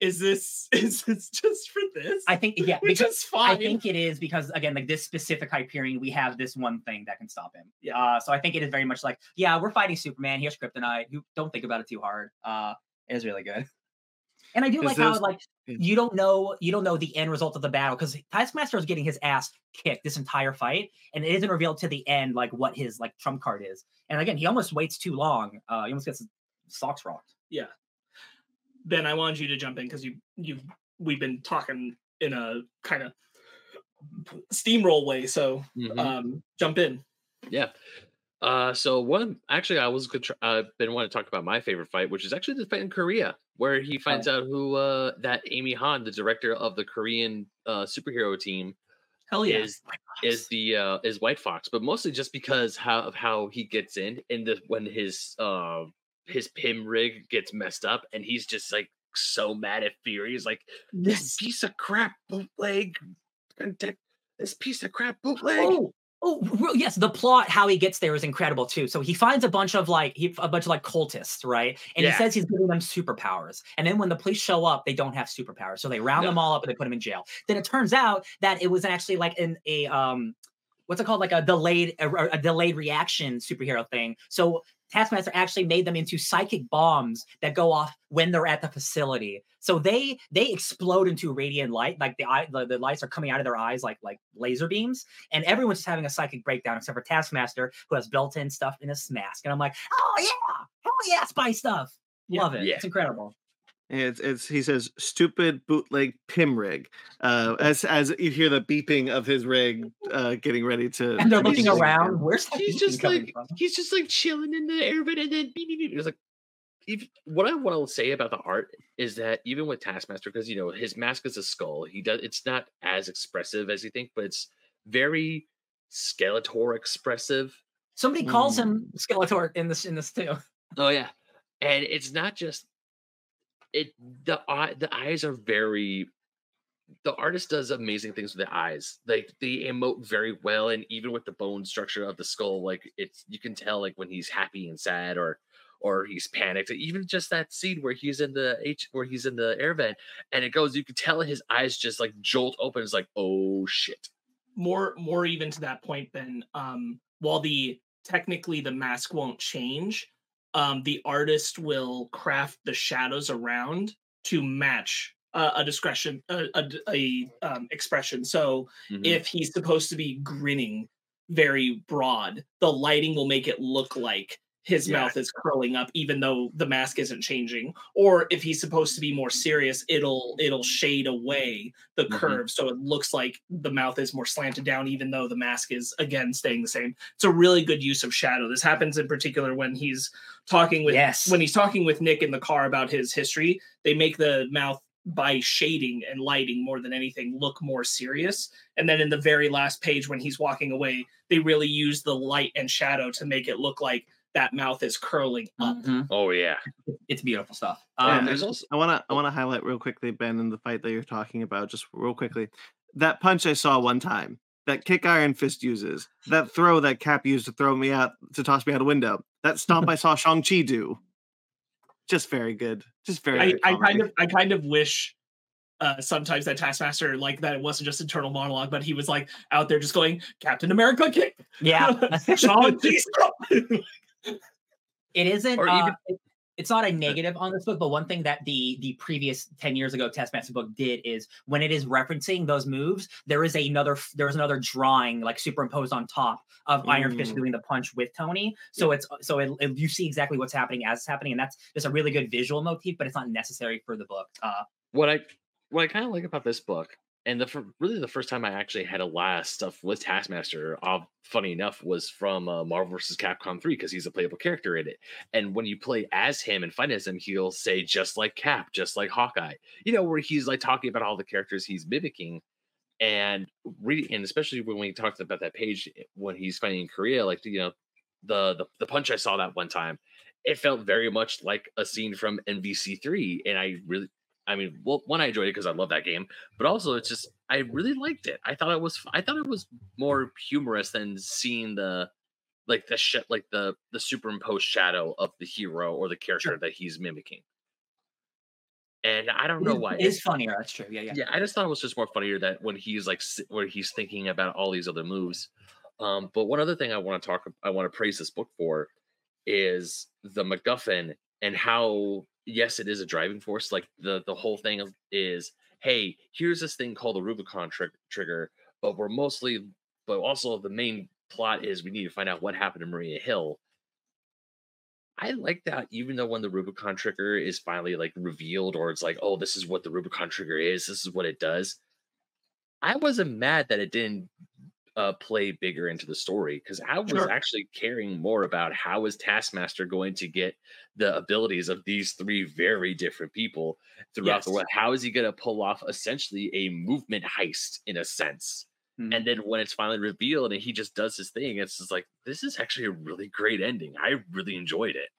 is this is this just for this? I think yeah, which because is fine. I think it is because again, like this specific Hyperion, we have this one thing that can stop him. Yeah. Uh, so I think it is very much like, yeah, we're fighting Superman. Here's Kryptonite. You don't think about it too hard. Uh, it is really good. And I do 'Cause like how those- like yeah. You don't know you don't know the end result of the battle because Taskmaster is getting his ass kicked this entire fight, and it isn't revealed to the end like what his like trump card is. And again, he almost waits too long. Uh, he almost gets his socks rocked. Yeah. Ben, I wanted you to jump in because you you we've been talking in a kind of steamroll way. So Mhm. um jump in. Yeah. Uh, so one actually, I was gonna tr- uh, been wanting to talk about my favorite fight, which is actually the fight in Korea, where he finds out who uh that Ami Han, the director of the Korean uh superhero team, Hell yeah. is is the uh is White Fox, but mostly just because how of how he gets in and the when his uh his Pym rig gets messed up and he's just like so mad at Fury. He's like, this piece of crap bootleg this piece of crap bootleg. Oh, oh, yes. The plot, how he gets there, is incredible too. So he finds a bunch of like he, a bunch of like cultists, right? And Yeah. he says he's giving them superpowers. And then when the police show up, they don't have superpowers, so they round No. them all up and they put them in jail. Then it turns out that it was actually like in a um, what's it called? Like a delayed a, a delayed reaction superhero thing. So Taskmaster actually made them into psychic bombs that go off when they're at the facility. So they they explode into radiant light, like the eye the, the lights are coming out of their eyes like like laser beams, and everyone's just having a psychic breakdown except for Taskmaster, who has built-in stuff in his mask. And I'm like, oh yeah, hell yeah, spy stuff. Yeah. Love it. Yeah. It's incredible. It's it's he says stupid bootleg Pym rig. Uh, as as you hear the beeping of his rig uh, getting ready to. And they're looking begin. around. Where's that he's just like from? he's just like chilling in the air, but and then beep, beep, beep. It's like if, what I want to say about the art is that even with Taskmaster, because you know his mask is a skull, he does it's not as expressive as you think, but it's very Skeletor expressive. Somebody calls him Mm. Skeletor in this in this too. Oh yeah, and it's not just it. The eye, the eyes are very. The artist does amazing things with the eyes. Like they emote very well, and even with the bone structure of the skull, like it's you can tell like when he's happy and sad, or or he's panicked. Even just that scene where he's in the H, where he's in the air vent, and it goes, you can tell his eyes just like jolt open. It's like, oh shit. more more even to that point than um while the technically the mask won't change um the artist will craft the shadows around to match uh, a discretion a um, expression so Mhm. if he's supposed to be grinning very broad the lighting will make it look like his Yeah. mouth is curling up even though the mask isn't changing or if he's supposed to be more serious it'll it'll shade away the Mhm. curve so it looks like the mouth is more slanted down even though the mask is again staying the same it's a really good use of shadow this happens in particular when he's talking with Yes. when he's talking with nick in the car about his history they make the mouth by shading and lighting more than anything look more serious and then in the very last page when he's walking away they really use the light and shadow to make it look like that mouth is curling up Mhm. Oh yeah. It's beautiful stuff. Yeah, Um, there's also- I want to I want to highlight real quickly, Ben, in the fight that you're talking about, just real quickly. That punch I saw one time, that kick Iron Fist uses, that throw that Cap used to throw me out to toss me out a window, that stomp I saw Shang Chi do, just very good, just very. I, good I kind of I kind of wish uh sometimes that Taskmaster like that it wasn't just internal monologue, but he was like out there just going, Captain America kick. yeah. Sean P. Strong." It isn't. Or uh, even- it- it's not a negative on this book, but one thing that the the previous ten years ago Taskmaster book did is when it is referencing those moves, there is another there is another drawing like superimposed on top of Iron Fist Mm. doing the punch with Tony. So it's so it, it- you see exactly what's happening as it's happening, and that's just a really good visual motif, but it's not necessary for the book. Uh, what I what I kind of like about this book, and the really the first time I actually had a lot of stuff with Taskmaster, uh, funny enough, was from uh, Marvel vs. Capcom 3 because he's a playable character in it. And when you play as him and fight as him, he'll say just like Cap, just like Hawkeye, you know, where he's like talking about all the characters he's mimicking. And really, and especially when we talked about that page eh, when he's fighting in Korea, like you know, the the, the punch I saw that one time, it felt very much like a scene from MvC3, and I really I mean, well, one, I enjoyed it because I love that game, but also it's just I really liked it. I thought it was I thought it was more humorous than seeing the like the shit like the the superimposed shadow of the hero or the character that he's mimicking. And I don't know why. it is funnier. That's true. Yeah, yeah. yeah, I just thought it was just more funnier that when he's like where he's thinking about all these other moves. Um, but one other thing I want to talk, I want to praise this book for, is the MacGuffin and how yes, it is a driving force. Like the the whole thing is, hey, here's this thing called the Rubicon tr- trigger, but we're mostly, but also the main plot is we need to find out what happened to Maria Hill. I like that, even though when the Rubicon trigger is finally like revealed, or it's like, oh, this is what the Rubicon trigger is, this is what it does. I wasn't mad that it didn't uh, play bigger into the story because I was Sure. actually caring more about how is Taskmaster going to get the abilities of these three very different people throughout the world. How is he going to pull off essentially a movement heist in a sense? Hmm. And then when it's finally revealed and he just does his thing, it's just like this is actually a really great ending. I really enjoyed it.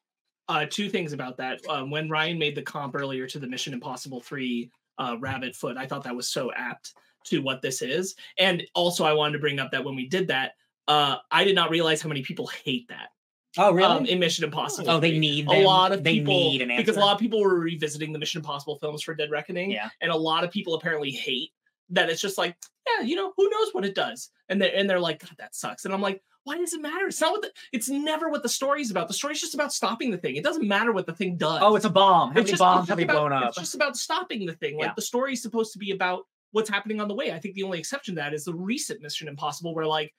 uh, two things about that. Um, when Ryan made the comp earlier to the Mission Impossible 3 uh, Rabbit Foot, I thought that was so apt to what this is. And also, I wanted to bring up that when we did that, uh, I did not realize how many people hate that Oh, really? um, in Mission Impossible. oh, they 3. need a lot of they people need an answer. because a lot of people were revisiting the Mission Impossible films for Dead Reckoning, Yeah. and a lot of people apparently hate that it's just like, yeah, you know, who knows what it does, and they and they're like, God, that sucks, and I'm like, why does it matter? It's not what the, it's never what the story's about. The story's just about stopping the thing. It doesn't matter what the thing does. Oh, it's a bomb. How It's many just- bombs have you about- blown up? It's just about stopping the thing. Like Yeah. the story's supposed to be about what's happening on the way. I think the only exception to that is the recent Mission Impossible, where like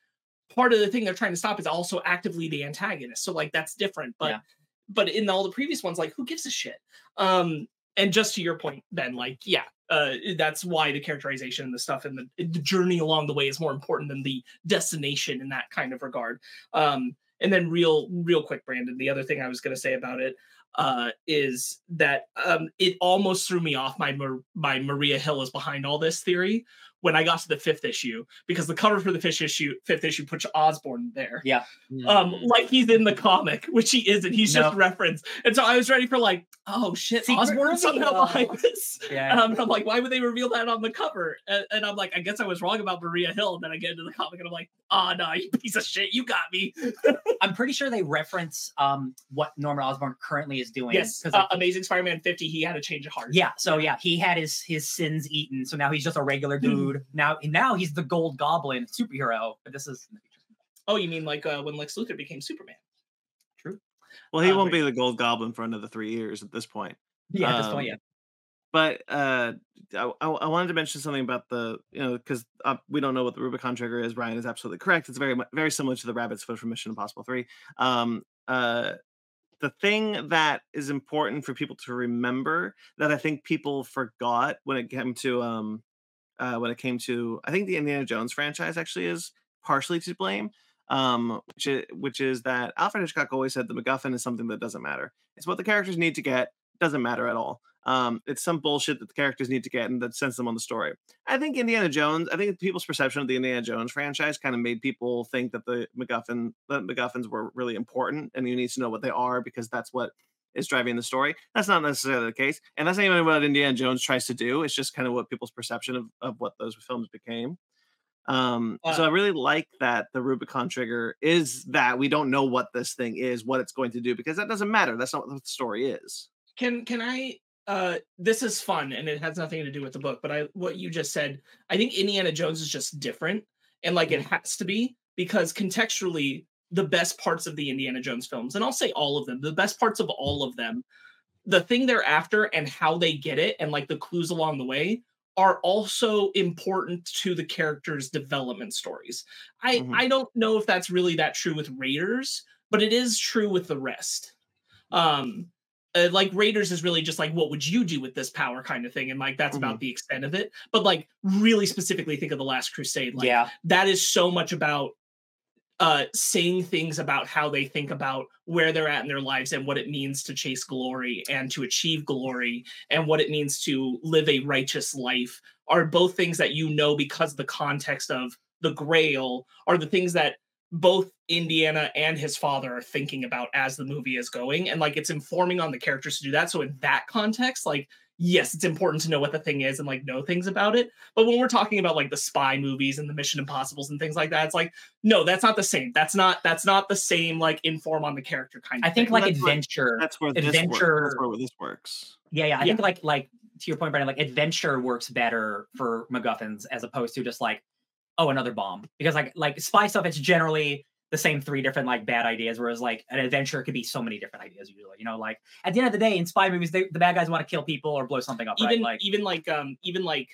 part of the thing they're trying to stop is also actively the antagonist. So like that's different. But Yeah. but in all the previous ones, like who gives a shit? Um, and just to your point, Ben, like yeah, uh, that's why the characterization and the stuff and the, the journey along the way is more important than the destination in that kind of regard. Um, and then real real quick, Brandon, the other thing I was going to say about it uh, is that um, it almost threw me off my my Maria Hill is behind all this theory when I got to the fifth issue because the cover for the fifth issue fifth issue puts Osborn there, Yeah. um, like he's in the comic, which he isn't. He's just No. referenced, and so I was ready for like, oh shit, Secret Osborn somehow reveal. behind this. Yeah. Um, I'm like, why would they reveal that on the cover? And, and I'm like, I guess I was wrong about Maria Hill. And then I get into the comic and I'm like, oh no, you piece of shit, you got me. I'm pretty sure they reference um what Norman Osborn currently is doing. Yes, uh, Amazing Spider-Man 50, he had a change of heart. yeah. So yeah, he had his his sins eaten. So now he's just a regular Hmm. Dude. now now he's the Gold Goblin superhero. But this is in the future. Oh, you mean like uh, when Lex Luthor became Superman? True. Well, he Uh, won't be the Gold Goblin for another three years at this point. Yeah. At this point, Um, yeah. But uh, I, I I wanted to mention something about the you know because uh, we don't know what the Rubicon trigger is. Ryan is absolutely correct. It's very very similar to the Rabbit's Foot from Mission Impossible Three. Um, uh, the thing that is important for people to remember that I think people forgot when it came to um, uh, when it came to I think the Indiana Jones franchise actually is partially to blame. Um, which is, which is that Alfred Hitchcock always said the MacGuffin is something that doesn't matter. It's what the characters need to get. Doesn't matter at all. Um, it's some bullshit that the characters need to get and that sends them on the story. I think Indiana Jones. I think people's perception of the Indiana Jones franchise kind of made people think that the MacGuffin, the MacGuffins were really important, and you need to know what they are because that's what is driving the story. That's not necessarily the case, and that's not even what Indiana Jones tries to do. It's just kind of what people's perception of, of what those films became. Um, so Uh, I really like that the Rubicon trigger is that we don't know what this thing is, what it's going to do, because that doesn't matter. That's not what the story is. Can can I uh this is fun and it has nothing to do with the book, but I what you just said, I think Indiana Jones is just different and like it has to be because contextually the best parts of the Indiana Jones films, and I'll say all of them, the best parts of all of them, the thing they're after and how they get it and like the clues along the way are also important to the characters' development stories. I Mhm. I don't know if that's really that true with Raiders, but it is true with the rest. Um uh, like Raiders is really just like what would you do with this power kind of thing and like that's about the extent of it. But like really specifically think of the Last Crusade like yeah. that is so much about uh saying things about how they think about where they're at in their lives and what it means to chase glory and to achieve glory and what it means to live a righteous life are both things that you know because the context of the grail are the things that both Indiana and his father are thinking about as the movie is going. And like it's informing on the characters to do that. So in that context like yes it's important to know what the thing is and like know things about it but when we're talking about like the spy movies and the mission impossibles and things like that it's like no that's not the same that's not that's not the same like inform on the character kind of I think thing. like that's what- adventure. That's where this works. Adventure- That's where this works. Yeah, yeah. I Yeah. think like like to your point, Brandon, like adventure works better for MacGuffins as opposed to just like, oh, another bomb. Because like like spy stuff, it's generally the same three different like bad ideas, whereas like an adventure could be so many different ideas usually. You know, like at the end of the day, in spy movies, they, the bad guys want to kill people or blow something up. even right? Like even like um even like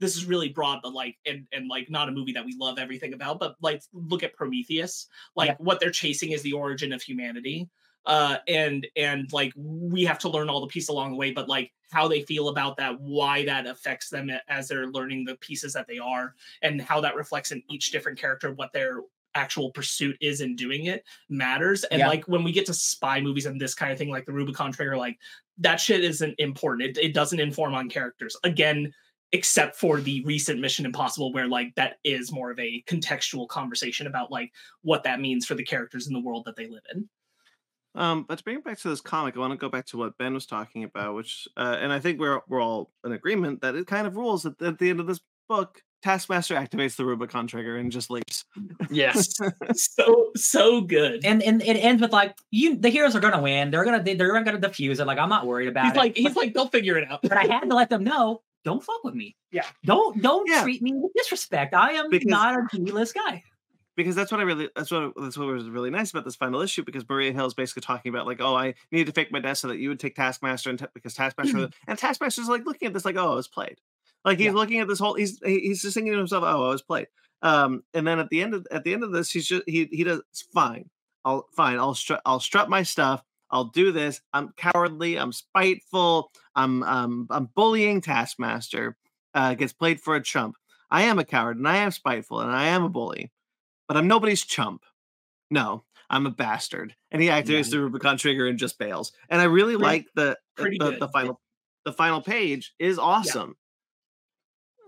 this is really broad but like and and like not a movie that we love everything about but like look at prometheus like Yeah. what they're chasing is the origin of humanity uh and and like we have to learn all the pieces along the way but like how they feel about that why that affects them as they're learning the pieces that they are and how that reflects in each different character what their actual pursuit is in doing it matters. And Yeah. like when we get to spy movies and this kind of thing like the rubicon trigger like that shit isn't important. It, it doesn't inform on characters again except for the recent mission impossible where like that is more of a contextual conversation about like what that means for the characters in the world that they live in. Um, but to bring it back to this comic, I want to go back to what Ben was talking about, which, uh, and I think we're we're all in agreement that it kind of rules that at the end of this book, Taskmaster activates the Rubicon trigger and just leaves. Yes. so so good and and it ends with like you the heroes are gonna win. They're gonna they, they're gonna defuse it. Like I'm not worried about he's it. like he's but, like they'll figure it out but I had to let them know. Don't fuck with me. Yeah. Don't don't Yeah. treat me with disrespect. I am Because- not a D-list guy. because that's what I really that's what that's what was really nice about this final issue because Maria Hill is basically talking about like oh I needed to fake my death so that you would take Taskmaster and ta- because Taskmaster hmm. and Taskmaster's like looking at this like oh I was played like he's Yeah. looking at this whole he's he's just thinking to himself oh I was played. Um and then at the end of at the end of this he's just he he does fine. I'll fine I'll strut I'll strut my stuff. I'll do this. I'm cowardly. I'm spiteful. I'm um I'm bullying Taskmaster. Uh gets played for a chump. I am a coward and I am spiteful and I am a bully but I'm nobody's chump. No, I'm a bastard. And he activates the Rubicon trigger and just bails. And I really Pretty- like the the, the, the final the final page is awesome.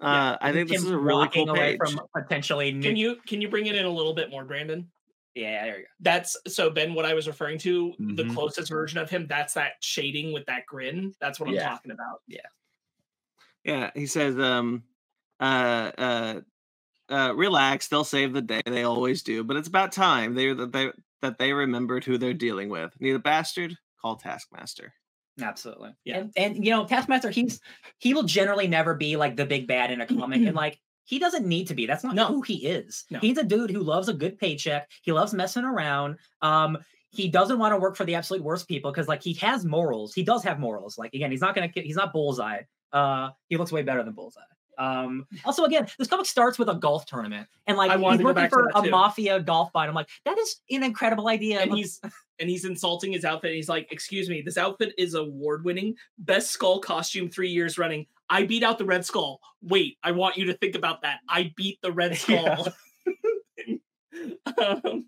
Uh, I think this Him is a really cool away page. from potentially. can you can you bring it in a little bit more brandon Yeah, there you go. that's so ben what i was referring to the Mhm. closest version of him that's that shading with that grin that's what i'm Yeah. talking about Yeah, Yeah, he says, um, uh, uh, uh, relax. They'll save the day. They always do. But it's about time they that they that they remembered who they're dealing with. Need a bastard? Call Taskmaster. Absolutely. Yeah. And, and you know, Taskmaster, he's he will generally never be like the big bad in a comic, and like he doesn't need to be. That's not No. who he is. No. He's a dude who loves a good paycheck. He loves messing around. Um, he doesn't want to work for the absolute worst people because like he has morals. He does have morals. Like again, he's not gonna he's not bullseye. Uh, he looks way better than bullseye. Um, also again, this comic starts with a golf tournament, and like he's working for a too. mafia golf fight. I'm like, that is an incredible idea. and he's and he's insulting his outfit. And He's like, "Excuse me, this outfit is award winning, best skull costume three years running. I beat out the Red Skull. Wait, I want you to think about that. I beat the Red Skull. um,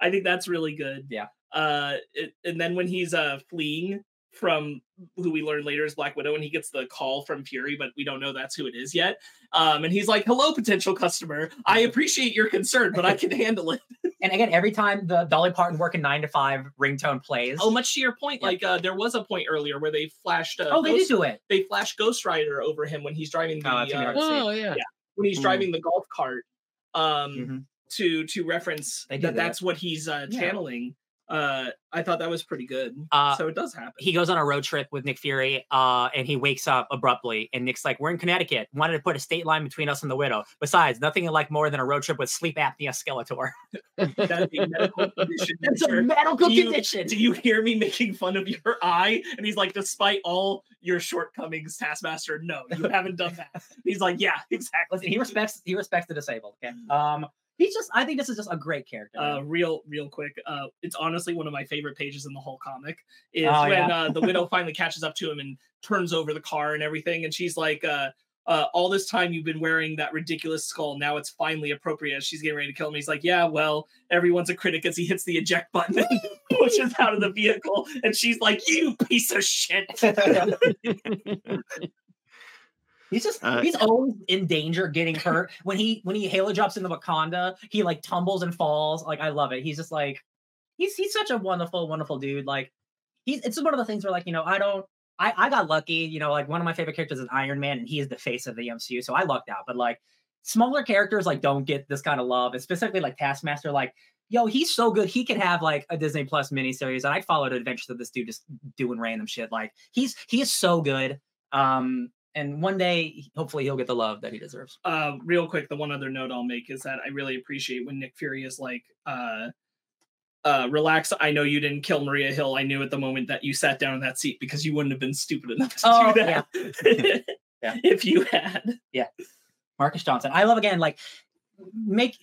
I think that's really good. Yeah. Uh, it, and then when he's uh fleeing from who we learn later is Black Widow, and he gets the call from Fury, but we don't know that's who it is yet. Um, and he's like, "Hello, potential customer. I appreciate your concern, but I can handle it." and again, every time the Dolly Parton working nine to five ringtone plays, Oh, much to your point, Yeah. like uh, there was a point earlier where they flashed. Uh, oh, they Ghost, did do it. They flashed Ghost Rider over him when he's driving the Oh, that's gonna be uh, hard to see. Oh yeah. when he's Mm. driving the golf cart. Um, Mhm. to to reference that that. that's what he's uh, Yeah. Uh, I thought that was pretty good. Uh, so it does happen. he goes on a road trip with Nick Fury, uh, and he wakes up abruptly. And Nick's like, "We're in Connecticut. Wanted to put a state line between us and the widow. Besides, nothing like more than a road trip with sleep apnea Skeletor. that is a medical condition. It's a medical Do you- condition. Do you hear me making fun of your eye? And he's like, despite all your shortcomings, Taskmaster, no, you haven't done that. He's like, yeah, exactly. Listen, he respects he respects the disabled. Okay. Um, he's just. I think this is just a great character. uh, real real quick uh it's honestly one of my favorite pages in the whole comic is Oh, when yeah. uh the widow finally catches up to him and turns over the car and everything and she's like uh uh, all this time you've been wearing that ridiculous skull. Now it's finally appropriate. She's getting ready to kill him. He's like, "Yeah, well, everyone's a critic." As he hits the eject button and pushes out of the vehicle, and she's like, "You piece of shit." He's just Uh, he's always in danger getting hurt. when he when he halo drops into Wakanda, he like tumbles and falls. Like I love it. He's just like he's he's such a wonderful, wonderful dude. Like he's it's one of the things where like, you know, I don't I, I got lucky, you know, like one of my favorite characters is Iron Man, and he is the face of the MCU. So I lucked out. But like smaller characters like don't get this kind of love, and specifically like Taskmaster, like yo, he's so good. He could have like a Disney Plus miniseries, and I'd follow followed adventures of this dude just doing random shit. Like he's he is so good. Um, and one day, hopefully, he'll get the love that he deserves. uh real quick the one other note i'll make is that i really appreciate when nick fury is like uh uh relax i know you didn't kill maria hill i knew at the moment that you sat down in that seat because you wouldn't have been stupid enough to Oh, do that Yeah. if you had Yeah, Marcus Johnson. I love again, like make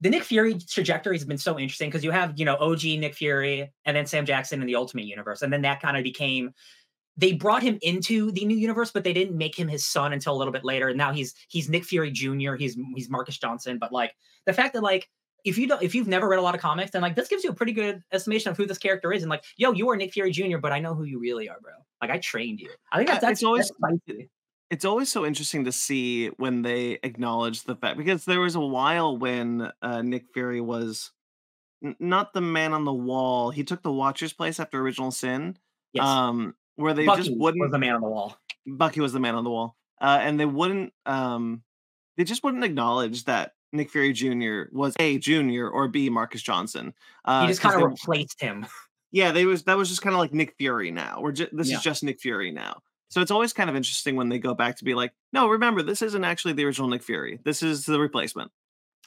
the Nick Fury trajectory has been so interesting because you have, you know, OG Nick Fury and then Sam Jackson in the Ultimate Universe. And then that kind of became they brought him into the new universe, but they didn't make him his son until a little bit later. And now he's he's Nick Fury Jr. He's he's Marcus Johnson. But like the fact that like if you don't if you've never read a lot of comics, then like this gives you a pretty good estimation of who this character is. And like, yo, you are Nick Fury Jr., but I know who you really are, bro. Like I trained you. I think that's that's it's always- that's it's always so interesting to see when they acknowledge the fact because there was a while when uh, Nick Fury was n- not the man on the wall. He took the Watcher's place after Original Sin, Yes. um, where they Bucky just wouldn't. Was the man on the wall. Bucky was the man on the wall, uh, and they wouldn't. Um, they just wouldn't acknowledge that Nick Fury Jr. was a junior or B Marcus Johnson. Uh, he just kind of replaced him. yeah, they was that was just kind of like Nick Fury now. We're just this Yeah. is just Nick Fury now. So it's always kind of interesting when they go back to be like, no, remember this isn't actually the original Nick Fury. This is the replacement.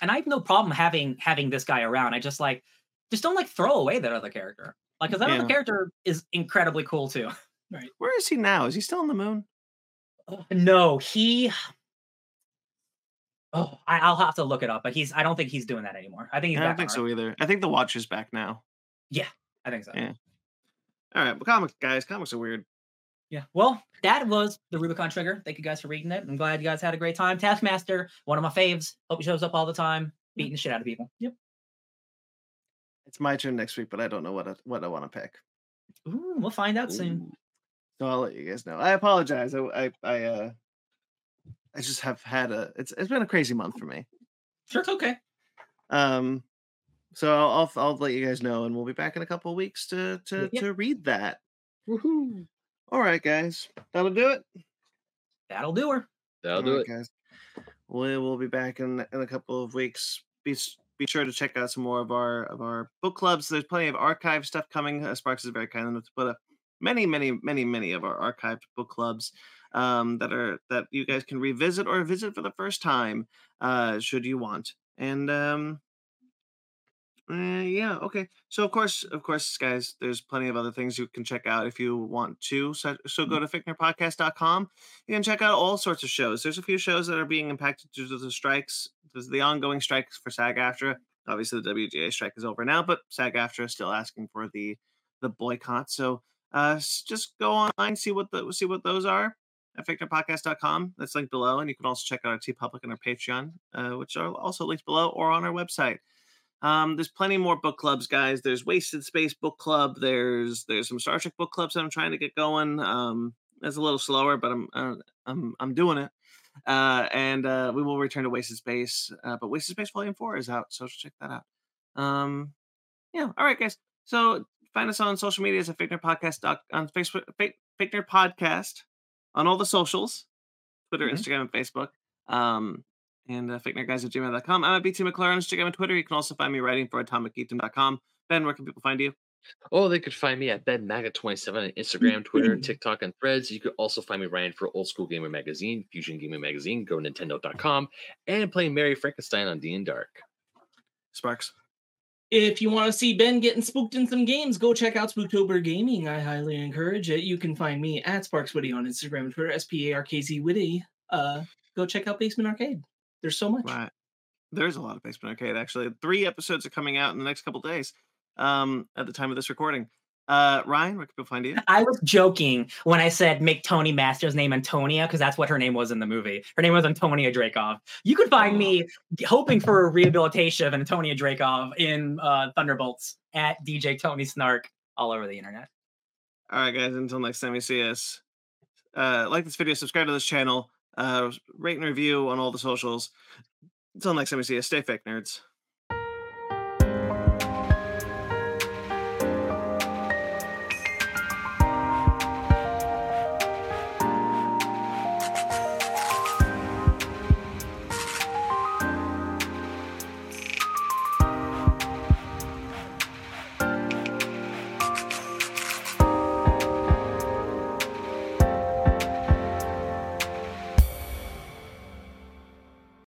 and I have no problem having having this guy around. I just like just don't like throw away that other character. Like, because that Yeah. other character is incredibly cool too. Where is he now? Is he still on the moon? Uh, no, he. Oh, I, I'll have to look it up, but he's. I don't think he's doing that anymore. I think he's I don't think so Earth. either. I think the Watcher's back now. Yeah, I think so. Yeah. All right, well, comics, guys, comics are weird. Yeah. Well, that was the Rubicon Trigger. Thank you guys for reading it. I'm glad you guys had a great time. Taskmaster, one of my faves. Hope he shows up all the time, beating the shit out of people. Yep. It's my turn next week, but I don't know what I, what I want to pick. Ooh, we'll find out soon. Ooh. So I'll let you guys know. I apologize. I I I, uh, I just have had a. It's it's been a crazy month for me. Sure, it's okay. Um, so I'll, I'll I'll let you guys know, and we'll be back in a couple of weeks to to Yep. to read that. Woohoo! All right, guys, that'll do it. That'll do her. That'll All do right, it. guys. We will be back in in a couple of weeks. Be be sure to check out some more of our of our book clubs. There's plenty of archive stuff coming. Uh, Sparks is very kind enough to put up many, many, many, many of our archived book clubs um, that are that you guys can revisit or visit for the first time, uh, should you want. And um, uh, yeah, okay. So of course, of course, guys, there's plenty of other things you can check out if you want to. So, so go to fakenerdpodcast.com. You can check out all sorts of shows. There's a few shows that are being impacted due to the strikes. There's the ongoing strikes for SAG-AFTRA. Obviously, the WGA strike is over now, but SAG-AFTRA is still asking for the the boycott. So uh, just go online, see what the see what those are at fakenerdpodcast.com. That's linked below, and you can also check out our Teepublic and our Patreon, uh, which are also linked below or on our website. Um, there's plenty more book clubs, guys. There's Wasted Space Book Club. There's there's some Star Trek book clubs that I'm trying to get going. Um, it's a little slower, but I'm uh, I'm I'm doing it. Uh, and uh, we will return to Wasted Space. Uh, but Wasted Space Volume Four is out, so check that out. Um, yeah. All right, guys. So find us on social medias at Fake Nerd Podcast doc, on Facebook, Fake Nerd Podcast on all the socials, Twitter, Mhm. Instagram, and Facebook. Um, and uh, fakenerdguys at gmail.com. I'm at BT McClure on Instagram and Twitter. You can also find me writing for atomicgeekdom.com. Ben, where can people find you? Oh, they could find me at Ben BenMaga27 on Instagram, Twitter, TikTok, and Threads. You could also find me writing for Old School Gamer Magazine, Fusion Gaming Magazine, go to Nintendo.com, and playing Mary Frankenstein on D and Dark. Sparks. If you want to see Ben getting spooked in some games, go check out Spooktober Gaming. I highly encourage it. You can find me at Sparkz Witty on Instagram and Twitter, S P A R K Z Witty. Uh, go check out Basement Arcade. There's so much. Right. There's a lot of Basement Arcade, actually. Three episodes are coming out in the next couple days um, at the time of this recording. Uh, Ryan, where can people find you? I was joking when I said make Tony Master's name Antonia because that's what her name was in the movie. Her name was Antonia Dreykov. You could find me hoping for a rehabilitation of Antonia Dreykov in uh, Thunderbolts at DJ Tony Snark all over the internet. All right, guys. Until next time we see us, uh, like this video, subscribe to this channel, uh, rate and review on all the socials. Until next time we see you, stay fake nerds.